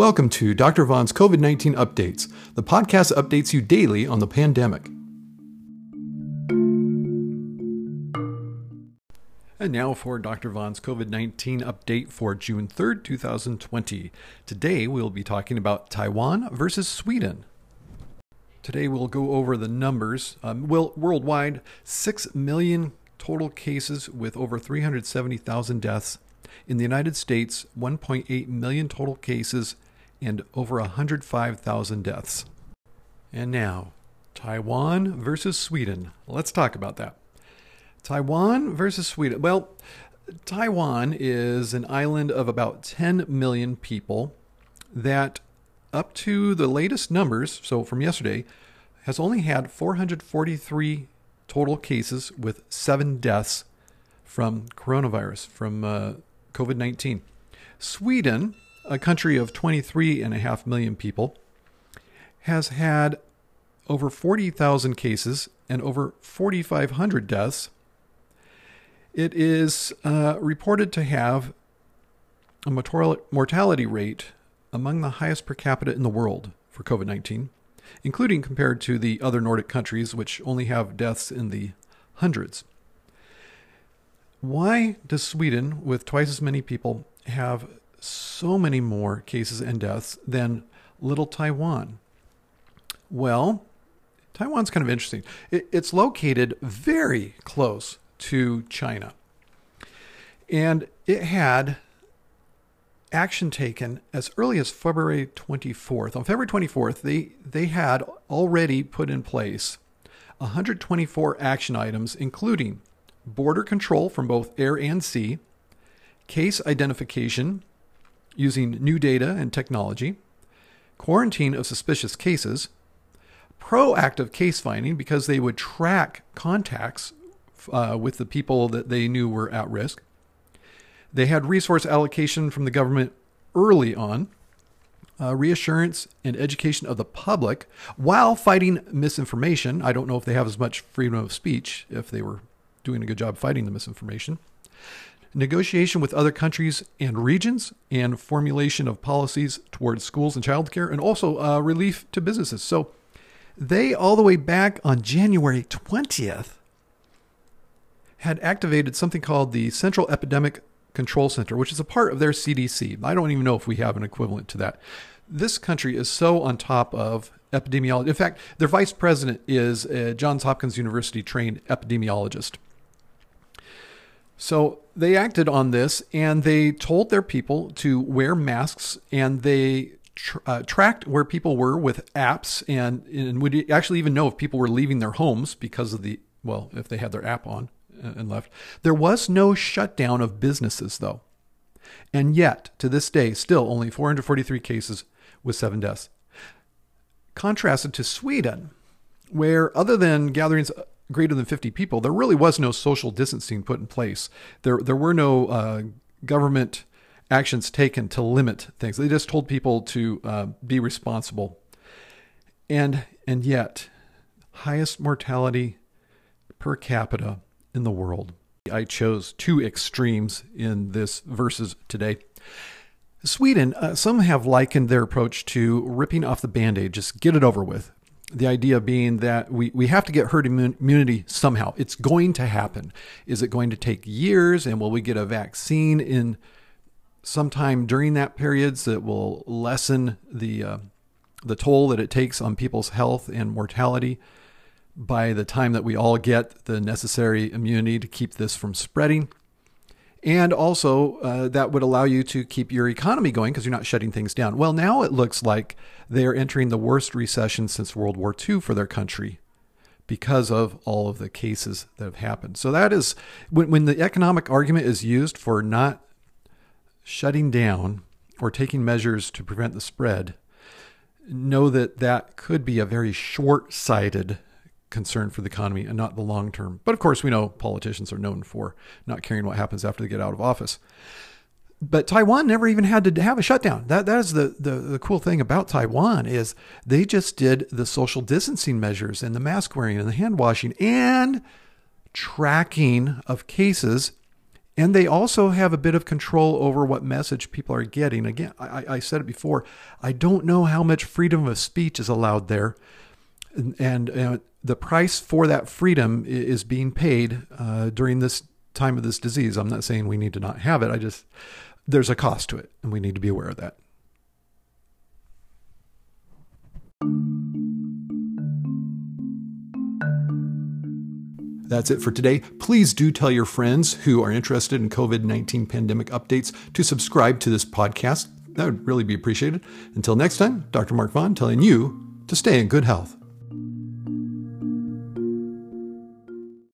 Welcome to Dr. Vaughn's COVID 19 Updates, the podcast updates you daily on the pandemic. And now for Dr. Vaughn's COVID 19 update for June 3rd, 2020. Today we'll be talking about Taiwan versus Sweden. Today we'll go over the numbers. Um, well, worldwide, 6 million total cases with over 370,000 deaths in the United States, 1.8 million total cases and over 105,000 deaths. And now, Taiwan versus Sweden. Let's talk about that. Taiwan versus Sweden. Well, Taiwan is an island of about 10 million people that, up to the latest numbers, so from yesterday, has only had 443 total cases with seven deaths from coronavirus, from uh, COVID 19. Sweden, a country of 23.5 million people, has had over 40,000 cases and over 4,500 deaths. It is uh, reported to have a mortality rate among the highest per capita in the world for COVID 19, including compared to the other Nordic countries, which only have deaths in the hundreds. Why does Sweden, with twice as many people, have so many more cases and deaths than little Taiwan? Well, Taiwan's kind of interesting. it's located very close to China. And it had action taken as early as February 24th. On February 24th, they, they had already put in place 124 action items, including border control from both air and sea, case identification using new data and technology, quarantine of suspicious cases, proactive case finding because they would track contacts uh, with the people that they knew were at risk. They had resource allocation from the government early on, uh, reassurance and education of the public while fighting misinformation. I don't know if they have as much freedom of speech if they were doing a good job fighting the misinformation. Negotiation with other countries and regions, and formulation of policies towards schools and childcare, and also uh, relief to businesses. So they, all the way back on January 20th, had activated something called the Central Epidemic Control Center, which is a part of their CDC. I don't even know if we have an equivalent to that. This country is so on top of epidemiology. In fact, their vice president is a Johns Hopkins University trained epidemiologist. So they acted on this and they told their people to wear masks and they uh, tracked where people were with apps and, and would actually even know if people were leaving their homes because of the, well, if they had their app on and left. There was no shutdown of businesses though. And yet, to this day, still only 443 cases with seven deaths. Contrasted to Sweden, where other than gatherings greater than 50 people, there really was no social distancing put in place. There, there were no uh, government actions taken to limit things. They just told people to uh, be responsible. And, and yet, highest mortality per capita in the world. I chose two extremes in this verses today. Sweden, uh, some have likened their approach to ripping off the band aid, just get it over with the idea being that we, we have to get herd immunity somehow. It's going to happen. Is it going to take years? And will we get a vaccine in sometime during that period that will lessen the, uh, the toll that it takes on people's health and mortality by the time that we all get the necessary immunity to keep this from spreading? And also, uh, that would allow you to keep your economy going because you're not shutting things down. Well, now it looks like they're entering the worst recession since World War II for their country because of all of the cases that have happened. So, that is when, when the economic argument is used for not shutting down or taking measures to prevent the spread, know that that could be a very short sighted concern for the economy and not the long term. But of course, we know politicians are known for not caring what happens after they get out of office. But Taiwan never even had to have a shutdown. That that is the, the, the cool thing about Taiwan is they just did the social distancing measures and the mask wearing and the hand washing and tracking of cases And they also have a bit of control over what message people are getting. Again, I, I said it before, I don't know how much freedom of speech is allowed there. And, and uh, the price for that freedom is being paid uh, during this time of this disease. I'm not saying we need to not have it. I just, there's a cost to it, and we need to be aware of that. That's it for today. Please do tell your friends who are interested in COVID 19 pandemic updates to subscribe to this podcast. That would really be appreciated. Until next time, Dr. Mark Vaughn telling you to stay in good health.